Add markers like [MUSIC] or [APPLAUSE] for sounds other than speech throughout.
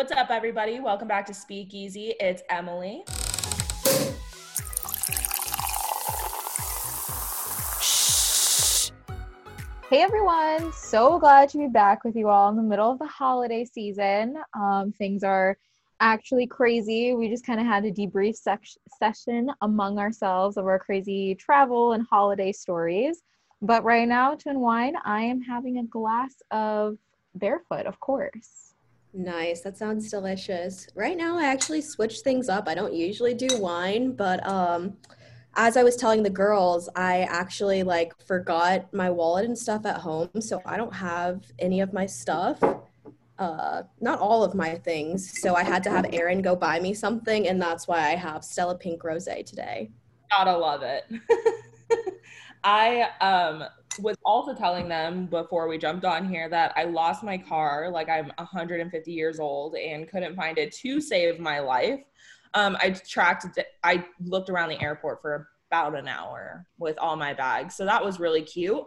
What's up, everybody? Welcome back to Speakeasy. It's Emily. Hey everyone, so glad to be back with you all in the middle of the holiday season. Um, things are actually crazy. We just kind of had a debrief sec- session among ourselves of our crazy travel and holiday stories. But right now, to unwind, I am having a glass of barefoot, of course. Nice. That sounds delicious. Right now, I actually switched things up. I don't usually do wine, but um, as I was telling the girls, I actually like forgot my wallet and stuff at home, so I don't have any of my stuff. Uh, not all of my things. So I had to have Aaron go buy me something, and that's why I have Stella Pink Rose today. Gotta love it. [LAUGHS] I um was also telling them before we jumped on here that I lost my car, like I'm 150 years old and couldn't find it to save my life um, I tracked, I looked around the airport for about an hour with all my bags. So that was really cute.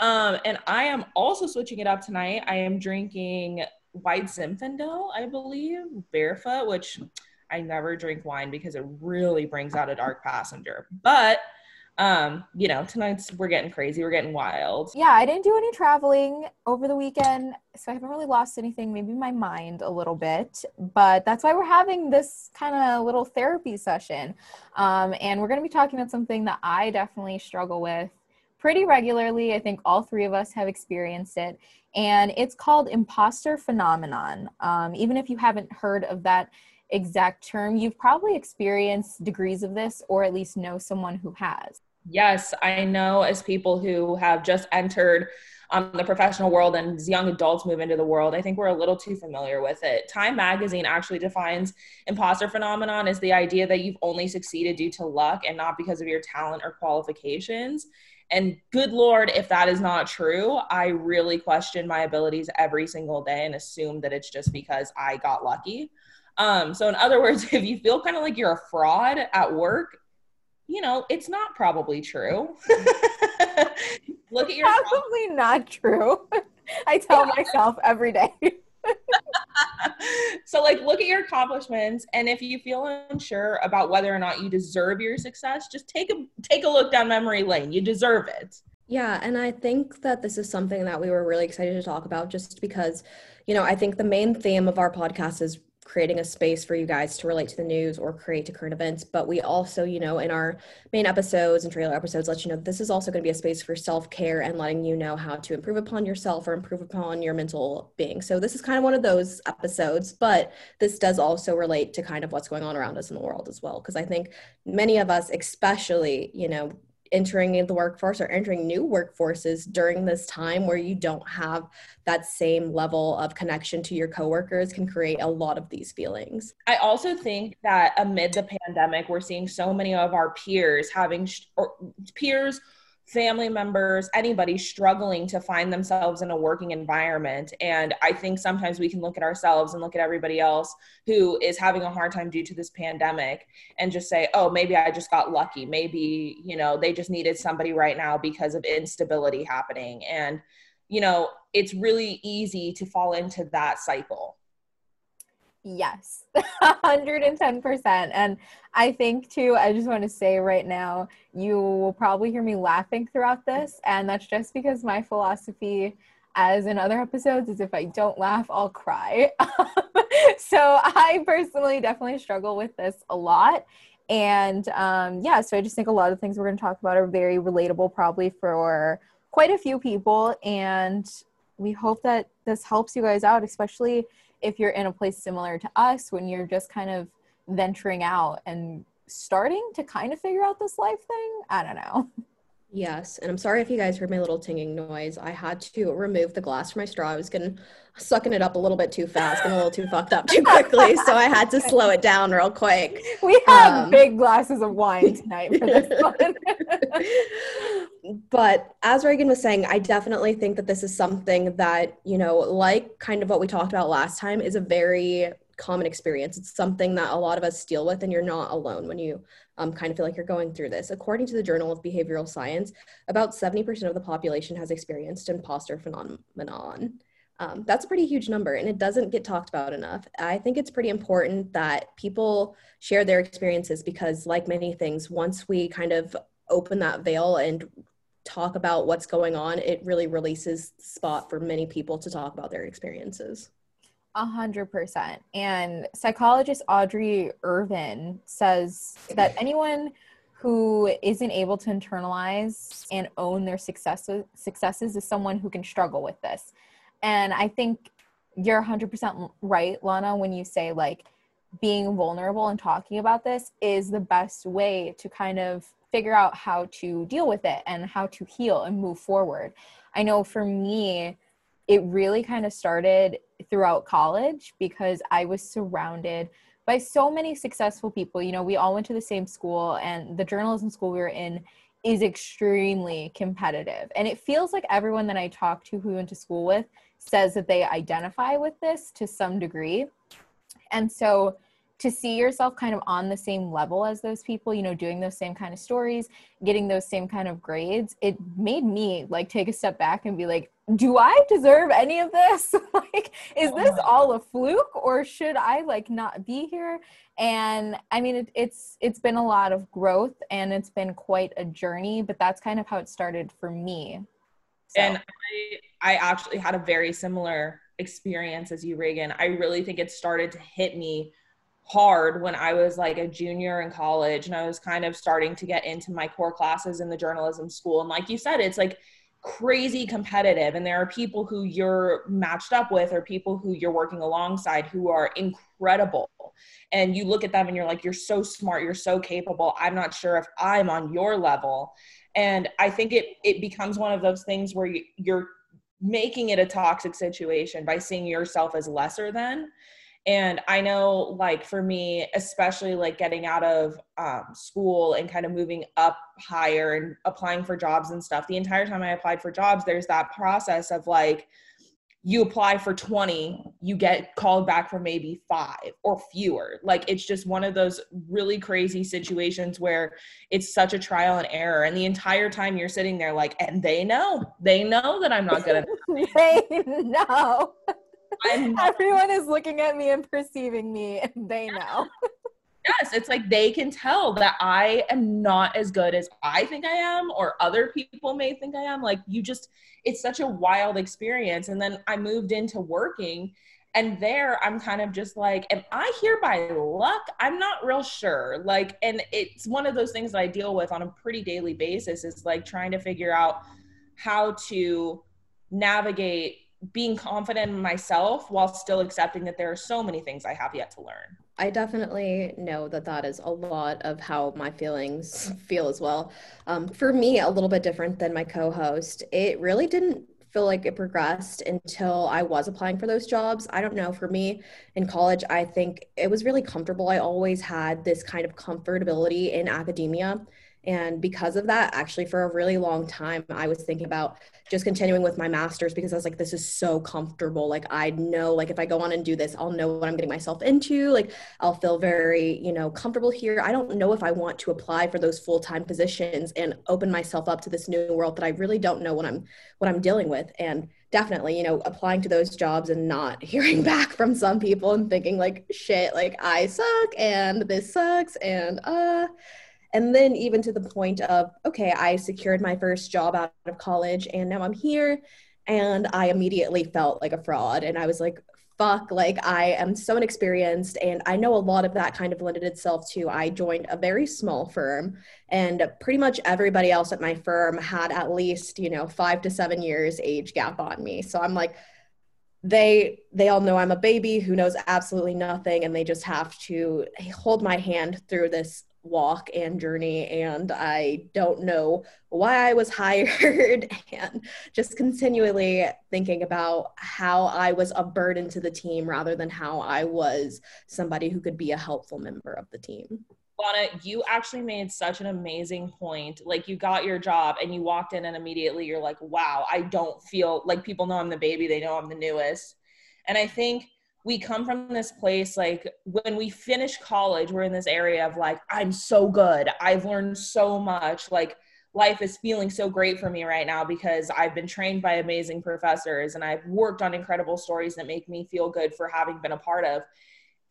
Um, and I am also switching it up tonight. I am drinking white Zinfandel, I believe, barefoot, which I never drink wine because it really brings out a dark passenger. But um you know tonight's we're getting crazy we're getting wild. Yeah i didn't do any traveling over the weekend so i haven't really lost anything maybe my mind a little bit but that's why we're having this kind of little therapy session. Um, and we're going to be talking about something that i definitely struggle with pretty regularly. I think all three of us have experienced it and it's called imposter phenomenon. Um, even if you haven't heard of that exact term, you've probably experienced degrees of this or at least know someone who has. Yes, I know as people who have just entered um, the professional world and as young adults move into the world, I think we're a little too familiar with it. Time magazine actually defines imposter phenomenon as the idea that you've only succeeded due to luck and not because of your talent or qualifications. And good Lord, if that is not true, I really question my abilities every single day and assume that it's just because I got lucky. Um, so, in other words, [LAUGHS] if you feel kind of like you're a fraud at work, you know, it's not probably true. [LAUGHS] Look at your probably not true. [LAUGHS] I tell yeah. myself every day. so like look at your accomplishments and if you feel unsure about whether or not you deserve your success just take a take a look down memory lane you deserve it yeah and i think that this is something that we were really excited to talk about just because you know i think the main theme of our podcast is creating a space for you guys to relate to the news or create to current events. But we also, you know, in our main episodes and trailer episodes, let you know this is also going to be a space for self care and letting you know how to improve upon yourself or improve upon your mental being. So this is kind of one of those episodes, but this does also relate to kind of what's going on around us in the world as well. Because I think many of us, especially, you know, entering the workforce or entering new workforces during this time where you don't have that same level of connection to your coworkers can create a lot of these feelings. I also think that amid the pandemic, we're seeing so many of our peers having sh- peers family members, anybody struggling to find themselves in a working environment. And I think sometimes we can look at ourselves and look at everybody else who is having a hard time due to this pandemic and just say, oh, maybe I just got lucky. Maybe, you know, they just needed somebody right now because of instability happening. And, you know, it's really easy to fall into that cycle. Yes, [LAUGHS] 110%. And I think, too, I just want to say right now, you will probably hear me laughing throughout this. And that's just because my philosophy, as in other episodes, is if I don't laugh, I'll cry. [LAUGHS] so I personally definitely struggle with this a lot. And um, yeah, so I just think a lot of things we're going to talk about are very relatable, probably for quite a few people. And we hope that this helps you guys out, especially if you're in a place similar to us when you're just kind of venturing out and starting to kind of figure out this life thing. I don't know. [LAUGHS] Yes, and I'm sorry if you guys heard my little tinging noise. I had to remove the glass from my straw. I was getting sucking it up a little bit too fast and a little too fucked up too quickly, so I had to slow it down real quick. [LAUGHS] We have um, big glasses of wine [LAUGHS] tonight for this one. [LAUGHS] but as Reagan was saying, I definitely think that this is something that, you know, like kind of what we talked about last time, is a very common experience. It's something that a lot of us deal with, and you're not alone when you um, kind of feel like you're going through this. According to the Journal of Behavioral Science, about 70% of the population has experienced imposter phenomenon, Um, that's a pretty huge number and it doesn't get talked about enough. I think it's pretty important that people share their experiences because, like many things, once we kind of open that veil and talk about what's going on, it really releases spot for many people to talk about their experiences. A hundred percent. And psychologist Audrey Ervin says that anyone who isn't able to internalize and own their successes successes is someone who can struggle with this. And I think you're 100% right, Lana, when you say like being vulnerable and talking about this is the best way to kind of figure out how to deal with it and how to heal and move forward. I know for me, it really kind of started throughout college because I was surrounded by so many successful people. You know, we all went to the same school, and the journalism school we were in is extremely competitive. And it feels like everyone that I talk to who went to school with says that they identify with this to some degree. And so to see yourself kind of on the same level as those people, you know, doing those same kind of stories, getting those same kind of grades, it made me like take a step back and be like, do I deserve any of this? [LAUGHS] like, is oh this oh all a fluke or should I like not be here? And I mean, it, it's it's been a lot of growth and it's been quite a journey, but that's kind of how it started for me. So. And I, I actually had a very similar experience as you, Reagan. I really think it started to hit me hard when I was like a junior in college and I was kind of starting to get into my core classes in the journalism school. And like you said, it's like crazy competitive. And there are people who you're matched up with or people who you're working alongside who are incredible. And you look at them and you're like you're so smart. You're so capable. I'm not sure if i'm on your level. And i think it it becomes one of those things where you, you're making it a toxic situation by seeing yourself as lesser than and i know like for me especially like getting out of um, school and kind of moving up higher and applying for jobs and stuff the entire time i applied for jobs there's that process of like you apply for 20 you get called back for maybe five or fewer. Like it's just one of those really crazy situations where it's such a trial and error. And the entire time you're sitting there like and they know. They know that i'm not gonna [LAUGHS] they know [LAUGHS] [LAUGHS] Everyone is looking at me and perceiving me, and they know. [LAUGHS] yes, it's like they can tell that I am not as good as I think I am, or other people may think I am. Like, you just, it's such a wild experience. And then I moved into working, and there I'm kind of just like, am I here by luck? I'm not real sure. Like, and it's one of those things that I deal with on a pretty daily basis is like trying to figure out how to navigate being confident in myself while still accepting that there are so many things I have yet to learn. I definitely know that that is a lot of how my feelings [LAUGHS] feel as well. Um, for me, a little bit different than my co host. It really didn't feel like it progressed until I was applying for those jobs. I don't know. For me in college, I think it was really comfortable. I always had this kind of comfortability in academia. And because of that, actually, for a really long time, I was thinking about just continuing with my master's because I was like, this is so comfortable. Like, I know, like, if I go on and do this, I'll know what I'm getting myself into. Like, I'll feel very, you know, comfortable here. I don't know if I want to apply for those full time positions and open myself up to this new world that I really don't know what I'm what I'm dealing with. And definitely, you know, applying to those jobs and not [LAUGHS] hearing back from some people and thinking like, shit, like I suck and this sucks and uh and then even to the point of okay i secured my first job out of college and now i'm here. And i immediately felt like a fraud. And i was like fuck like i am so inexperienced. And i know a lot of that kind of lended itself to i joined a very small firm. And pretty much everybody else at my firm had at least you know five to seven years age gap on me. So i'm like they they all know i'm a baby who knows absolutely nothing. And they just have to hold my hand through this walk and journey and I don't know why I was [LAUGHS] hired and just continually thinking about how I was a burden to the team rather than how I was somebody who could be a helpful member of the team. Lana, you actually made such an amazing point. Like you got your job and you walked in and immediately you're like, wow, I don't feel like people know I'm the baby, they know I'm the newest. And I think we come from this place like when we finish college we're in this area of like i'm so good i've learned so much like life is feeling so great for me right now because I've been trained by amazing professors and I've worked on incredible stories that make me feel good for having been a part of.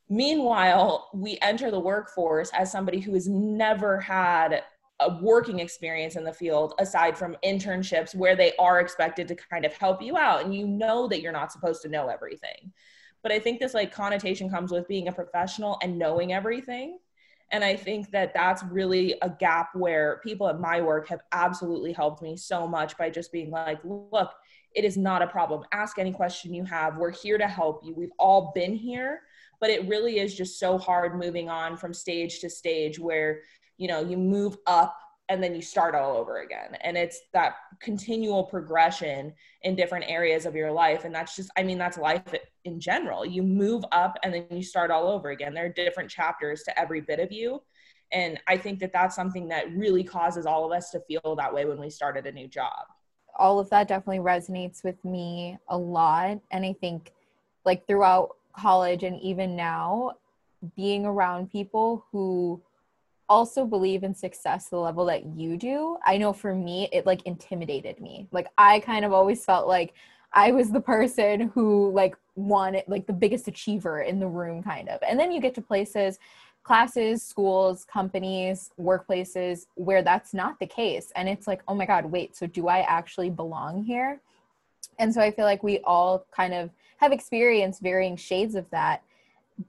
Meanwhile, we enter the workforce as somebody who has never had a working experience in the field aside from internships where they are expected to kind of help you out and you know that you're not supposed to know everything. But I think this like connotation comes with being a professional and knowing everything and I think that that's really a gap where people at my work have absolutely helped me so much by just being like, look, it is not a problem. Ask any question you have. We're here to help you. We've all been here, but it really is just so hard moving on from stage to stage where, you know, you move up and then you start all over again. And it's that continual progression in different areas of your life. And that's just i mean that's life in general. You move up and then you start all over again. There are different chapters to every bit of you. And i think that that's something that really causes all of us to feel that way when we started a new job. All of that definitely resonates with me a lot. And i think like throughout college and even now being around people who also believe in success the level that you do i know for me it like intimidated me. Like i kind of always felt like i was the person who like wanted like the biggest achiever in the room kind of. And then you get to places classes schools companies workplaces where that's not the case. And it's like oh my god wait so do i actually belong here? And so i feel like we all kind of have experienced varying shades of that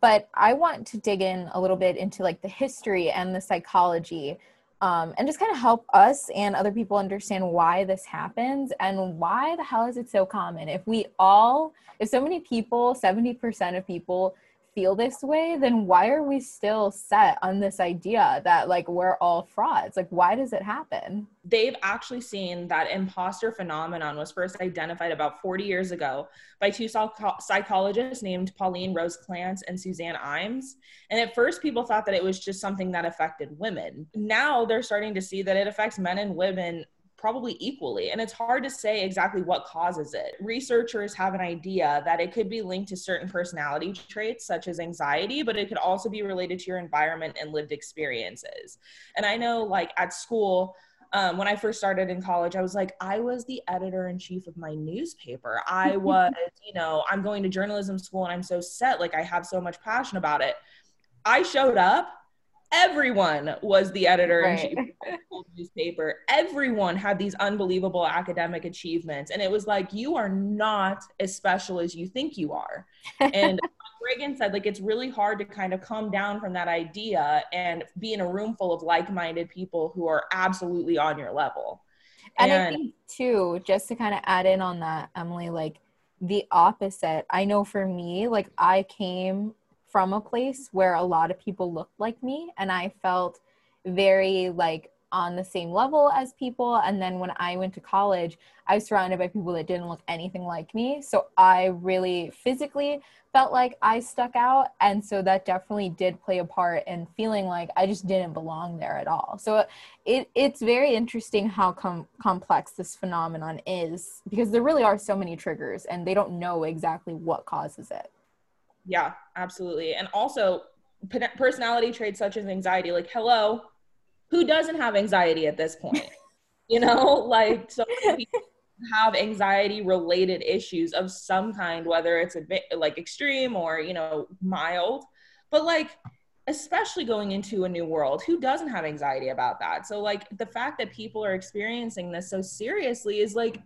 but I want to dig in a little bit into like the history and the psychology um, and just kind of help us and other people understand why this happens and why the hell is it so common. If we all, if so many people, 70% of people feel this way, then why are we still set on this idea that like we're all frauds? Like, why does it happen? They've actually seen that imposter phenomenon was first identified about 40 years ago by two psychologists named Pauline Rose Clance and Suzanne Imes. And at first, people thought that it was just something that affected women. Now they're starting to see that it affects men and women probably equally. And it's hard to say exactly what causes it. Researchers have an idea that it could be linked to certain personality traits, such as anxiety, but it could also be related to your environment and lived experiences. And I know, like, at school, um, when I first started in college, I was like, I was the editor in chief of my newspaper. I [LAUGHS] was, you know, I'm going to journalism school and I'm so set. Like, I have so much passion about it. I showed up everyone was the editor in chief of the newspaper. Everyone had these unbelievable academic achievements. And it was like, you are not as special as you think you are. And [LAUGHS] Reagan said, like, it's really hard to kind of come down from that idea and be in a room full of like minded people who are absolutely on your level. And, and I think, too, just to kind of add in on that, Emily, like, the opposite. I know for me, like, I came from a place where a lot of people looked like me and I felt very like on the same level as people. And then when I went to college, I was surrounded by people that didn't look anything like me. So I really physically felt like I stuck out. And so that definitely did play a part in feeling like I just didn't belong there at all. So it, it's very interesting how com- complex this phenomenon is because there really are so many triggers and they don't know exactly what causes it. Yeah, absolutely. And also personality traits such as anxiety, like, hello, who doesn't have anxiety at this point? [LAUGHS] you know, like, so many people have anxiety related issues of some kind, whether it's a bit like extreme or, you know, mild. But like, especially going into a new world who doesn't have anxiety about that so like the fact that people are experiencing this so seriously is like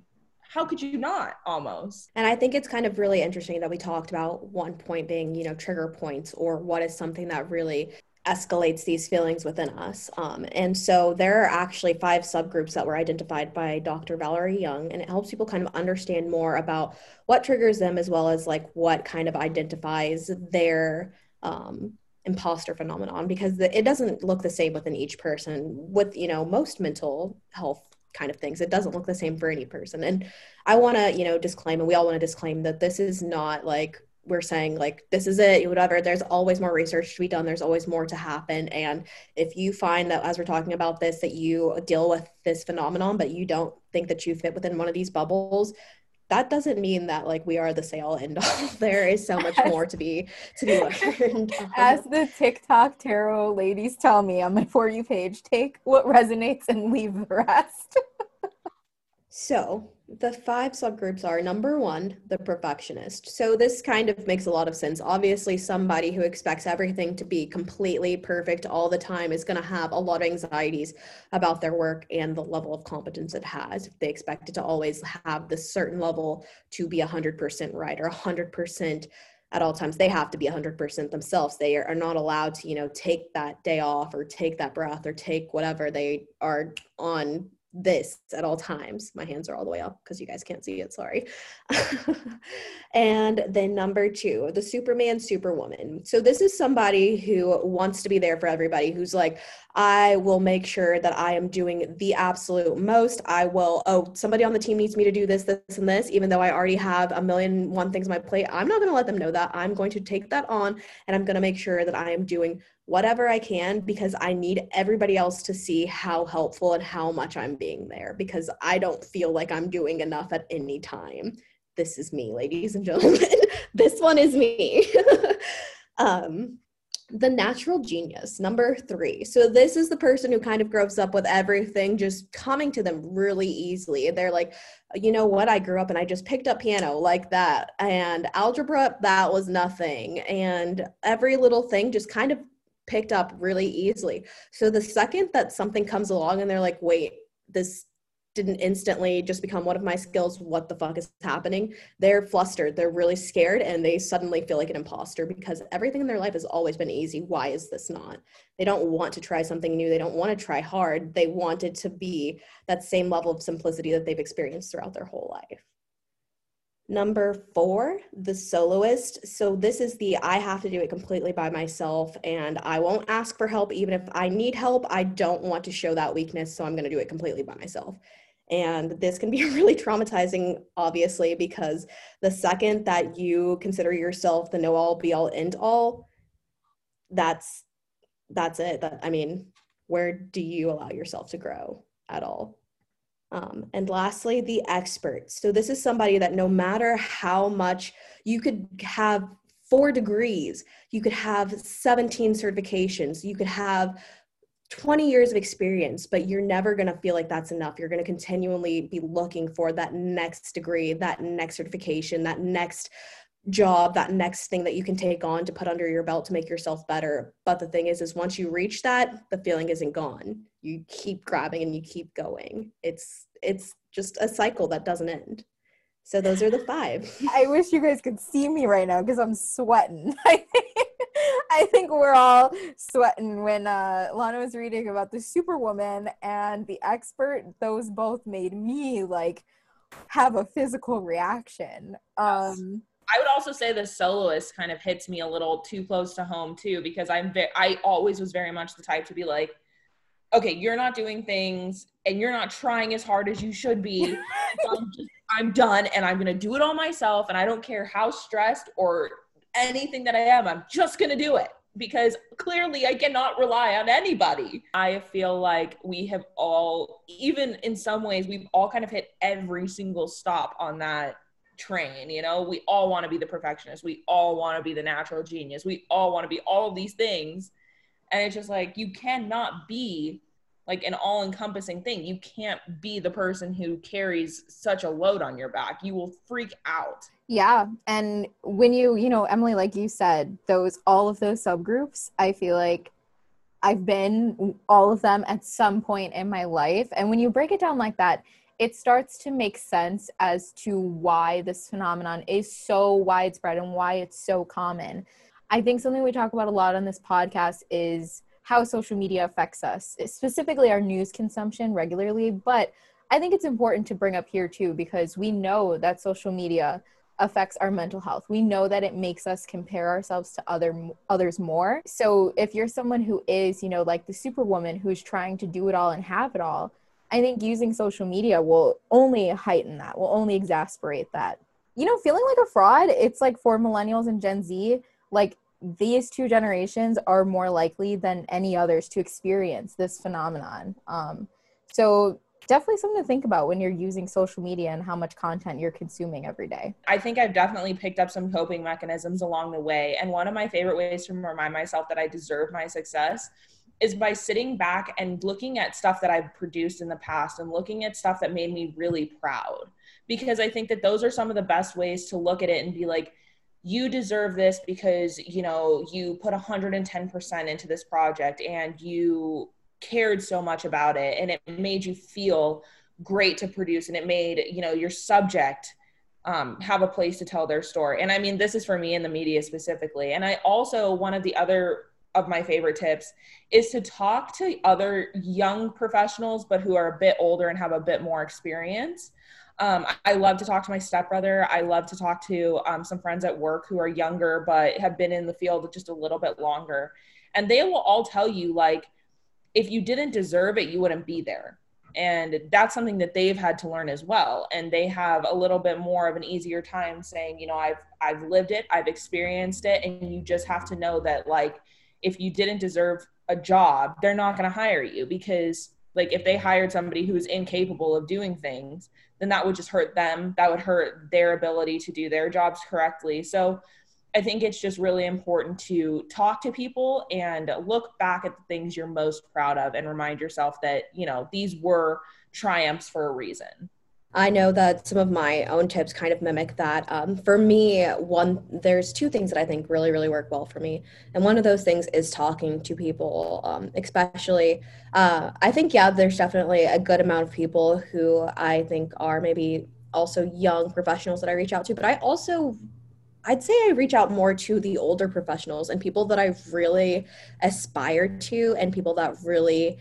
how could you not almost? And i think it's kind of really interesting that we talked about one point being you know trigger points or what is something that really escalates these feelings within us. Um, and so there are actually five subgroups that were identified by dr valerie young and it helps people kind of understand more about what triggers them as well as like what kind of identifies their um, imposter phenomenon because the, it doesn't look the same within each person with you know most mental health kind of things. It doesn't look the same for any person. And I want to, you know, disclaim, and we all want to disclaim that this is not like we're saying like this is it whatever there's always more research to be done there's always more to happen and if you find that as we're talking about this that you deal with this phenomenon but you don't think that you fit within one of these bubbles that doesn't mean that like we are the sale end all. [LAUGHS] there is so much more to be to be learned. [LAUGHS] As the TikTok tarot ladies tell me on my for you page, take what resonates and leave the rest. [LAUGHS] so the five subgroups are number one, the perfectionist. So this kind of makes a lot of sense. Obviously, somebody who expects everything to be completely perfect all the time is going to have a lot of anxieties about their work and the level of competence it has. They expect it to always have this certain level to be 100% right or 100% at all times they have to be 100% themselves they are not allowed to you know take that day off or take that breath or take whatever they are on this at all times. My hands are all the way up because you guys can't see it, sorry. [LAUGHS] and then number two, the Superman Superwoman. So this is somebody who wants to be there for everybody, who's like, I will make sure that I am doing the absolute most. I will, oh, somebody on the team needs me to do this, this, and this, even though I already have a million one things on my plate. I'm not going to let them know that. I'm going to take that on and I'm going to make sure that I am doing whatever I can because I need everybody else to see how helpful and how much I'm being there because I don't feel like I'm doing enough at any time. This is me, ladies and gentlemen. [LAUGHS] this one is me. [LAUGHS] um, the natural genius, number three. So, this is the person who kind of grows up with everything just coming to them really easily. They're like, you know what? I grew up and I just picked up piano like that. And algebra, that was nothing. And every little thing just kind of picked up really easily. So the second that something comes along and they're like, wait, this didn't instantly just become one of my skills. What the fuck is happening? They're flustered. They're really scared and they suddenly feel like an imposter because everything in their life has always been easy. Why is this not? They don't want to try something new. They don't want to try hard. They want it to be that same level of simplicity that they've experienced throughout their whole life. Number four, the soloist. So, this is the I have to do it completely by myself and I won't ask for help. Even if I need help, I don't want to show that weakness. So, I'm going to do it completely by myself. And this can be [LAUGHS] really traumatizing, obviously, because the second that you consider yourself the know all, be all, end all, that's that's it. That I mean, where do you allow yourself to grow at all? Um, and lastly, the expert. So, this is somebody that no matter how much you could have four degrees, you could have 17 certifications, you could have 20 years of experience, but you're never going to feel like that's enough. You're going to continually be looking for that next degree, that next certification, that next job that next thing that you can take on to put under your belt to make yourself better. But the thing is is once you reach that the feeling isn't gone. You keep grabbing and you keep going. It's it's just a cycle that doesn't end. So those are the five. [LAUGHS] I wish you guys could see me right now because i'm sweating. [LAUGHS] I think we're all sweating when uh, Lana was reading about the Superwoman and the expert. Those both made me like have a physical reaction. Um, I would also say the soloist kind of hits me a little too close to home too, because I'm ve- I always was very much the type to be like, okay, you're not doing things and you're not trying as hard as you should be. [LAUGHS] I'm, just, I'm done and I'm gonna do it all myself, and I don't care how stressed or anything that I am. I'm just gonna do it because clearly I cannot rely on anybody. I feel like we have all, even in some ways, we've all kind of hit every single stop on that train you know? We all want to be the perfectionist. We all want to be the natural genius. We all want to be all of these things. And it's just like you cannot be like an all encompassing thing. You can't be the person who carries such a load on your back. You will freak out. Yeah. And when you you know emily like you said those all of those subgroups i feel like i've been all of them at some point in my life. And when you break it down like that it starts to make sense as to why this phenomenon is so widespread and why it's so common. I think something we talk about a lot on this podcast is how social media affects us, specifically our news consumption regularly. But I think it's important to bring up here too, because we know that social media affects our mental health. We know that it makes us compare ourselves to other others more. So if you're someone who is, you know, like the superwoman who's trying to do it all and have it all, I think using social media will only heighten that, will only exasperate that. You know, feeling like a fraud, it's like for millennials and Gen Z, like these two generations are more likely than any others to experience this phenomenon. Um, so definitely something to think about when you're using social media and how much content you're consuming every day. I think I've definitely picked up some coping mechanisms along the way. And one of my favorite ways to remind myself that I deserve my success is by sitting back and looking at stuff that I've produced in the past and looking at stuff that made me really proud. Because I think that those are some of the best ways to look at it and be like, you deserve this because you know you put 110% into this project and you cared so much about it and it made you feel great to produce and it made you know your subject um, have a place to tell their story and i mean this is for me in the media specifically and i also one of the other of my favorite tips is to talk to other young professionals but who are a bit older and have a bit more experience um, I love to talk to my stepbrother. I love to talk to um, some friends at work who are younger but have been in the field just a little bit longer. And they will all tell you, like, if you didn't deserve it, you wouldn't be there. And that's something that they've had to learn as well. And they have a little bit more of an easier time saying, you know, I've I've lived it, I've experienced it, and you just have to know that like if you didn't deserve a job, they're not going to hire you because like if they hired somebody who's incapable of doing things, then that would just hurt them. That would hurt their ability to do their jobs correctly. So I think it's just really important to talk to people and look back at the things you're most proud of and remind yourself that, you know, these were triumphs for a reason. I know that some of my own tips kind of mimic that. Um, for me, one there's two things that I think really really work well for me, and one of those things is talking to people, um, especially. Uh, I think yeah, there's definitely a good amount of people who I think are maybe also young professionals that I reach out to, but I also I'd say I reach out more to the older professionals and people that I've really aspired to and people that really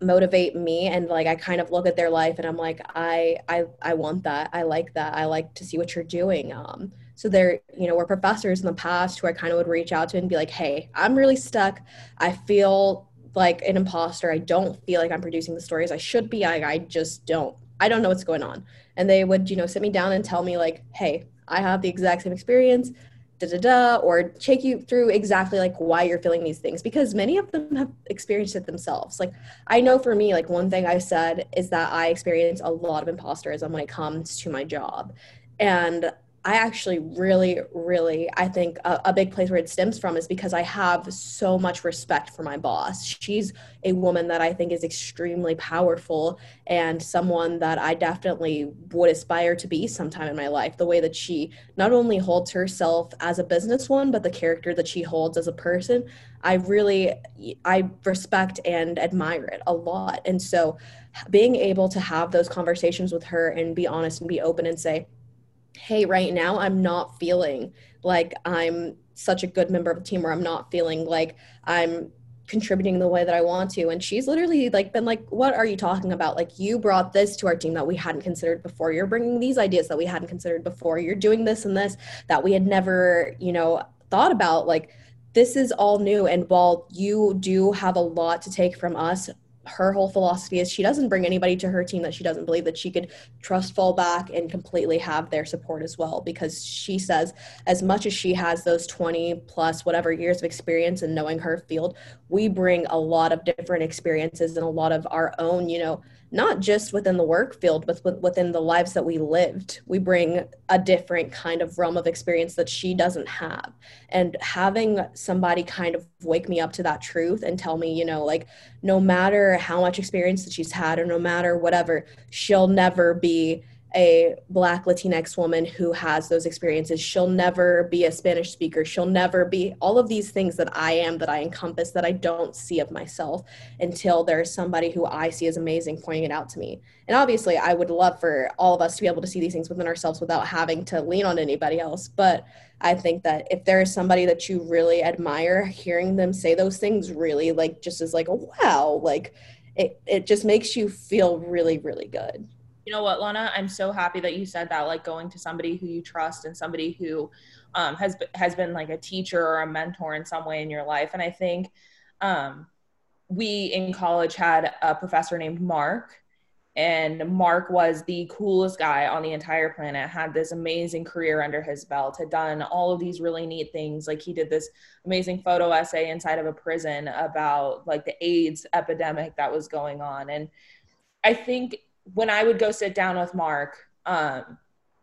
motivate me and like I kind of look at their life and I'm like I I I want that. I like that. I like to see what you're doing. Um so there, you know, were professors in the past who I kind of would reach out to and be like, "Hey, I'm really stuck. I feel like an imposter. I don't feel like I'm producing the stories I should be. I I just don't. I don't know what's going on." And they would, you know, sit me down and tell me like, "Hey, I have the exact same experience, da da da, or take you through exactly like why you're feeling these things because many of them have experienced it themselves. Like I know for me, like one thing I said is that I experience a lot of imposterism when it comes to my job. And I actually really, really, I think a, a, big place where it stems from is because I have so much respect for my boss. She's a woman that I think is extremely powerful and someone that I definitely would aspire to be sometime in my life. The way that she not only holds herself as a businesswoman, but the character that she holds as a person, I really, I respect and admire it a lot. And so being able to have those conversations with her and be honest and be open and say, hey, right now I'm not feeling like I'm such a good member of the team or I'm not feeling like I'm contributing the way that I want to. And she's literally like been like, what are you talking about? Like you brought this to our team that we hadn't considered before. You're bringing these ideas that we hadn't considered before. You're doing this and this that we had never, you know, thought about. Like this is all new. And while you do have a lot to take from us, her whole philosophy is she doesn't bring anybody to her team that she doesn't believe that she could trust fall back and completely have their support as well because she says as much as she has those 20 plus whatever years of experience and knowing her field we bring a lot of different experiences and a lot of our own you know not just within the work field, but within the lives that we lived. We bring a different kind of realm of experience that she doesn't have. And having somebody kind of wake me up to that truth and tell me, you know, like no matter how much experience that she's had or no matter whatever, she'll never be a black latinx woman who has those experiences. She'll never be a spanish speaker. She'll never be all of these things that i am that i encompass that i don't see of myself until there's somebody who i see as amazing pointing it out to me. And obviously i would love for all of us to be able to see these things within ourselves without having to lean on anybody else. But i think that if there is somebody that you really admire hearing them say those things really like just is like wow like it, it just makes you feel really really good you know what, Lana? I'm so happy that you said that. Like going to somebody who you trust and somebody who um, has has been like a teacher or a mentor in some way in your life. And I think um, we in college had a professor named Mark, and Mark was the coolest guy on the entire planet. Had this amazing career under his belt. Had done all of these really neat things. Like he did this amazing photo essay inside of a prison about like the AIDS epidemic that was going on, and I think when I would go sit down with Mark, um,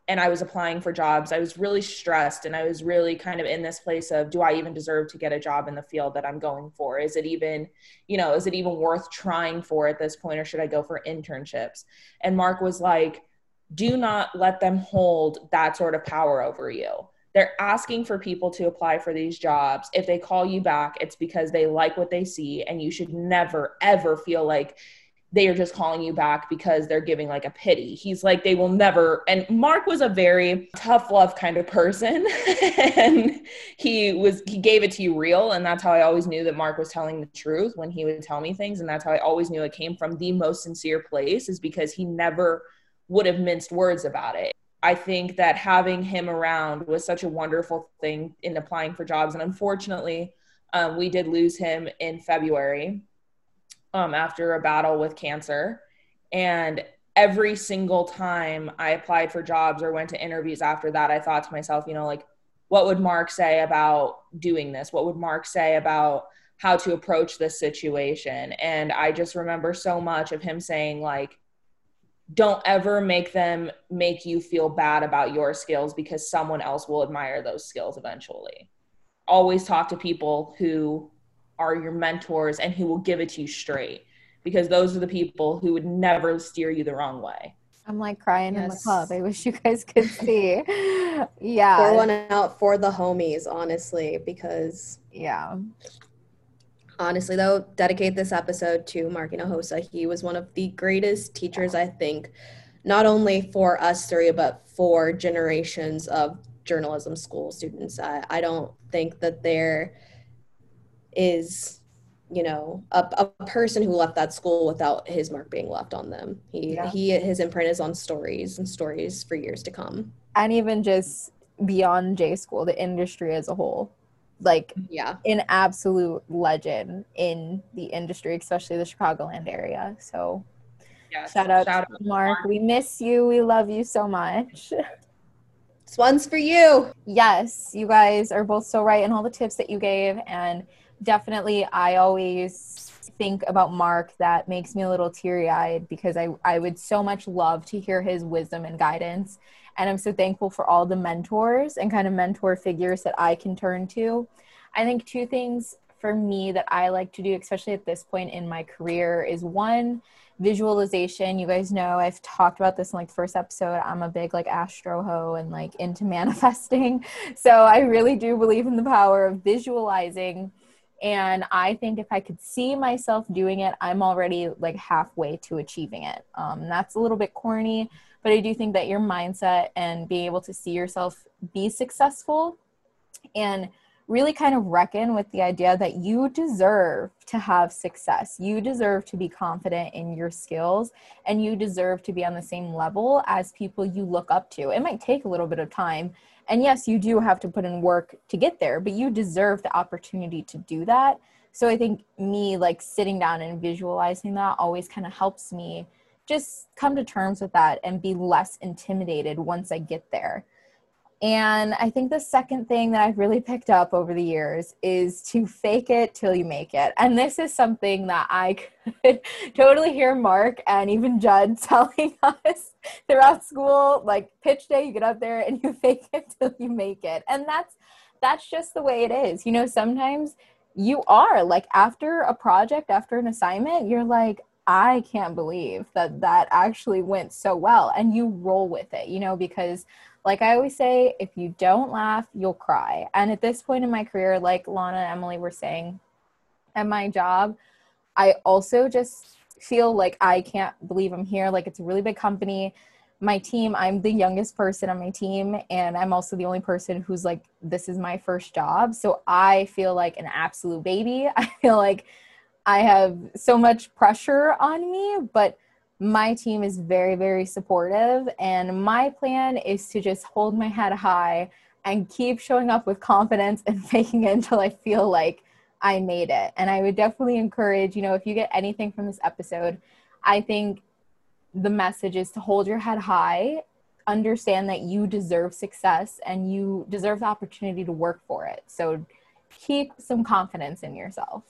and I was applying for jobs, I was really stressed and I was really kind of in this place of do I even deserve to get a job in the field that I'm going for? Is it even, you know, is it even worth trying for at this point or should I go for internships? And Mark was like, do not let them hold that sort of power over you. They're asking for people to apply for these jobs. If they call you back, it's because they like what they see and you should never ever feel like they are just calling you back because they're giving like a pity. He's like, they will never. And Mark was a very tough love kind of person. [LAUGHS] and he was, he gave it to you real. And that's how I always knew that Mark was telling the truth when he would tell me things. And that's how I always knew it came from the most sincere place, is because he never would have minced words about it. I think that having him around was such a wonderful thing in applying for jobs. And unfortunately, um, we did lose him in February um, after a battle with cancer. And every single time I applied for jobs or went to interviews after that, I thought to myself, you know, like, what would Mark say about doing this? What would Mark say about how to approach this situation? And I just remember so much of him saying, like, don't ever make them make you feel bad about your skills because someone else will admire those skills eventually. Always talk to people who are your mentors and who will give it to you straight because those are the people who would never steer you the wrong way. I'm like crying yes. in the club. I wish you guys could [LAUGHS] see. yeah. Pour one out for the homies, honestly, because yeah. Honestly, though, dedicate this episode to Mark Hinojosa. He was one of the greatest teachers, I think, not only for us three, but for generations of journalism school students. I, I don't think that there is you know a, a person who left that school without his mark being left on them. He yeah. he his imprint is on stories and stories for years to come. And even just beyond j school the industry as a whole. Like yeah. an absolute legend in the industry especially the chicagoland area. So yes. shout out shout to out mark. mark. We miss you. We love you so much. This one's for you. Yes you guys are both so right in all the tips that you gave. And definitely I always think about Mark that makes me a little teary eyed because I, I would so much love to hear his wisdom and guidance. And I'm so thankful for all the mentors and kind of mentor figures that I can turn to. I think two things for me that I like to do, especially at this point in my career, is one, visualization. You guys know I've talked about this in like the first episode. I'm a big like astro ho and like into [LAUGHS] manifesting. So I really do believe in the power of visualizing and i think if i could see myself doing it i'm already like halfway to achieving it um, that's a little bit corny but i do think that your mindset and being able to see yourself be successful and really kind of reckon with the idea that you deserve to have success. You deserve to be confident in your skills and you deserve to be on the same level as people you look up to. It might take a little bit of time and yes, you do have to put in work to get there, but you deserve the opportunity to do that. So I think me like sitting down and visualizing that always kind of helps me just come to terms with that and be less intimidated once I get there. And I think the second thing that I've really picked up over the years is to fake it till you make it. And this is something that I could [LAUGHS] totally hear Mark and even Judd [LAUGHS] telling us throughout school. Like pitch day, you get up there and you [LAUGHS] fake it till you make it. And that's that's just the way it is. You know, sometimes you are like after a project, after an assignment, you're like, I can't believe that that actually went so well. And you roll with it, you know, because like I always say, if you don't laugh, you'll cry. And at this point in my career, like Lana and Emily were saying, at my job, I also just feel like I can't believe I'm here. Like it's a really big company. My team, I'm the youngest person on my team, and I'm also the only person who's like, this is my first job. So I feel like an absolute baby. [LAUGHS] I feel like I have so much pressure on me, but my team is very, very supportive. And my plan is to just hold my head high and keep showing up with confidence and [LAUGHS] faking it until I feel like I made it. And I would definitely encourage, you know, if you get anything from this episode, I think the message is to hold your head high, understand that you deserve success and you deserve the opportunity to work for it. So keep some confidence in yourself.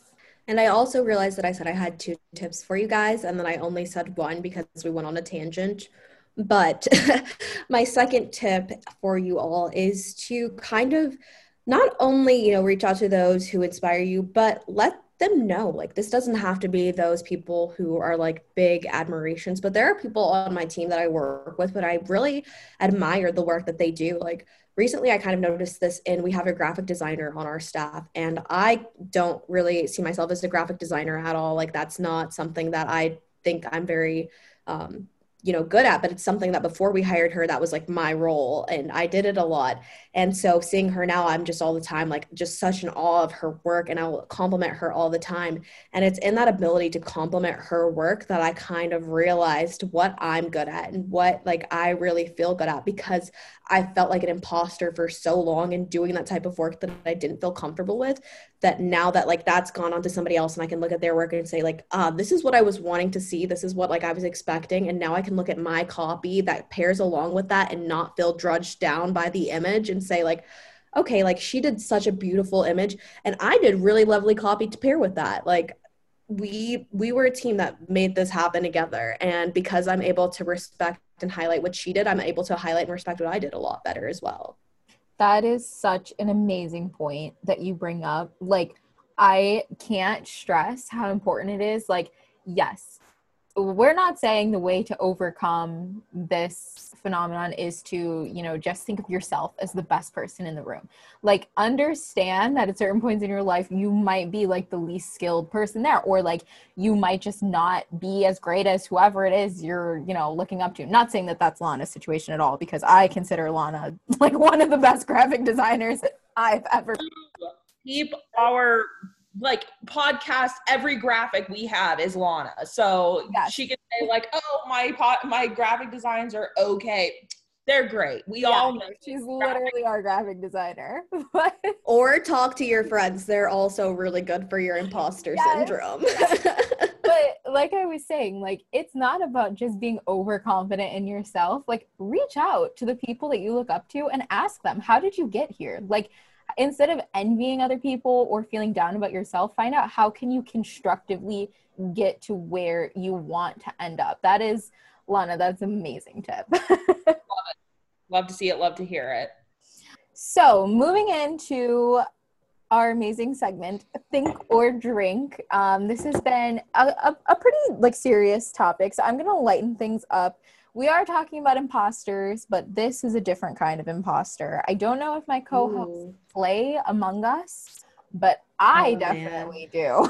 And I also realized that I said I had two tips for you guys, and then I only said one because we went on a tangent. But [LAUGHS] my second tip for you all is to kind of not only, you know, reach out to those who inspire you, but let them know like this doesn't have to be those people who are like big admirations but there are people on my team that i work with but i really admire the work that they do like recently i kind of noticed this and we have a graphic designer on our staff and i don't really see myself as a graphic designer at all. Like that's not something that i think i'm very um, you know good at but it's something that before we hired her that was like my role and i did it a lot. And so seeing her now i'm just all the time like just such an awe of her work and i will compliment her all the time. And it's in that ability to compliment her work that i kind of realized what i'm good at and what like i really feel good at because i felt like an imposter for so long in doing that type of work that i didn't feel comfortable with that now that like that's gone on to somebody else and I can look at their work and say like ah this is what I was wanting to see. This is what like I was expecting. And now I can look at my copy that pairs along with that and not feel drudged down by the image and say like okay like she did such a beautiful image. And I did really lovely copy to pair with that. Like we we were a team that made this happen together. And because I'm able to respect and highlight what she did I'm able to highlight and respect what I did a lot better as well that is such an amazing point that you bring up. Like, I can't stress how important it is. Like, yes, we're not saying the way to overcome this phenomenon is to you know just think of yourself as the best person in the room. Like understand that at certain points in your life you might be like the least skilled person there or like you might just not be as great as whoever it is you're you know looking up to. Not saying that that's lana's situation at all because i consider lana like [LAUGHS] one of the best graphic designers i've ever keep our like podcast every graphic we have is lana. So yes. she can say like oh my po- my graphic designs are okay. They're great. We yeah, all know she's literally our graphic designer. [LAUGHS] Or talk to your friends. They're also really good for your imposter yes. syndrome. [LAUGHS] But like i was saying like it's not about just being overconfident in yourself. Like reach out to the people that you look up to and ask them how did you get here? Like instead of envying other people or feeling down about yourself find out how can you constructively get to where you want to end up. That is lana that's an amazing tip. [LAUGHS] Love, love to see it. Love to hear it. So moving into our amazing segment think or drink. Um, this has been a, a, a pretty like serious topic so i'm gonna lighten things up we are talking about imposters, but this is a different kind of imposter. I don't know if my co-hosts play Among Us, but I oh, definitely man. do.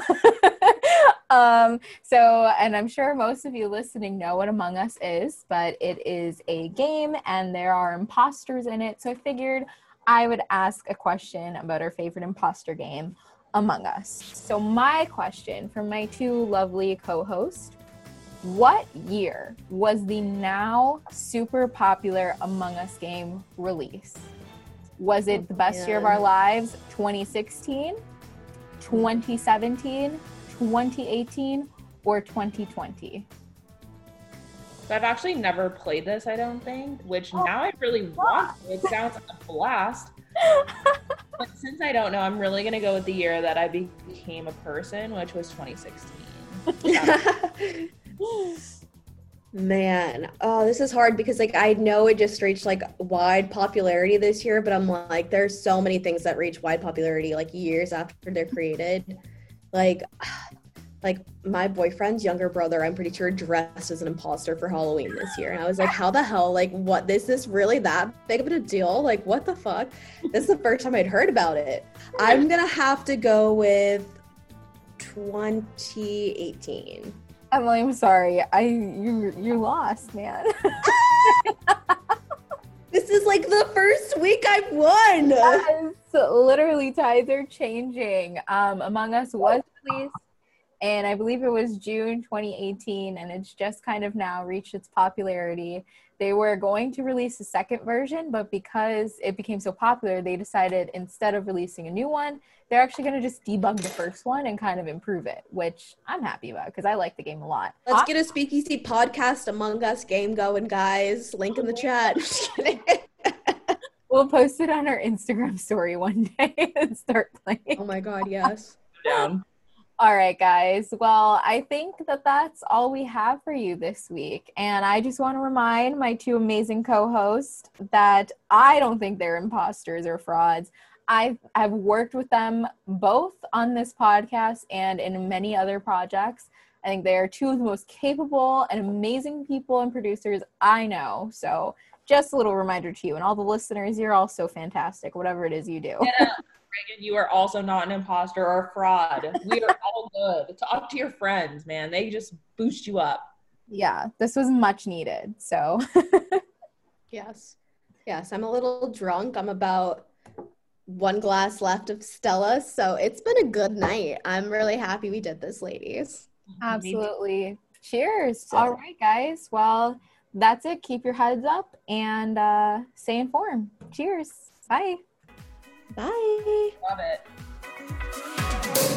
[LAUGHS] um, so, and I'm sure most of you listening know what Among Us is, but it is a game and there are imposters in it. So I figured I would ask a question about our favorite imposter game, Among Us. So, my question for my two lovely co hosts what year was the now super popular Among Us game released? Was it oh, the best yeah. year of our lives, 2016, 2017, 2018, or 2020? I've actually never played this, I don't think, which oh. now I really want to. It sounds like a blast. [LAUGHS] but since I don't know, I'm really going to go with the year that I became a person, which was 2016. [LAUGHS] Man, oh, this is hard because like I know it just reached like wide popularity this year, but I'm like, there's so many things that reach wide popularity like years after they're created. Like, [SIGHS] like my boyfriend's younger brother, I'm pretty sure dressed as an imposter for Halloween this year, and I was like, how the hell? Like, what? This is really that big of a deal? Like, what the fuck? This is the first time I'd heard about it. I'm gonna have to go with 2018. Emily, I'm sorry. I you you lost, man. [LAUGHS] this is like the first week I've won. Yes, literally ties are changing. Um, Among Us was released and I believe it was June 2018, and it's just kind of now reached its popularity. They were going to release a second version, but because it became so popular, they decided instead of releasing a new one, they're actually going to just debug the first one and kind of improve it, which I'm happy about because I like the game a lot. Let's get a speakeasy podcast Among Us game going, guys. Link in the chat. [LAUGHS] [LAUGHS] we'll post it on our Instagram story one day [LAUGHS] and start playing. Oh my god, yes. Down. All right, guys. Well, I think that that's all we have for you this week. And I just want to remind my two amazing co hosts that I don't think they're imposters or frauds. I've, I've worked with them both on this podcast and in many other projects. I think they are two of the most capable and amazing people and producers I know. So, just a little reminder to you and all the listeners, you're all so fantastic, whatever it is you do. Yeah. [LAUGHS] Reagan, you are also not an imposter or a fraud. We are [LAUGHS] all good. Talk to your friends, man. They just boost you up. Yeah, this was much needed. So, [LAUGHS] yes. Yes, I'm a little drunk. I'm about one glass left of Stella. So it's been a good night. I'm really happy we did this, ladies. Absolutely. Cheers. All right, guys. Well, that's it. Keep your heads up and uh, stay informed. Cheers. Bye. Bye. Love it.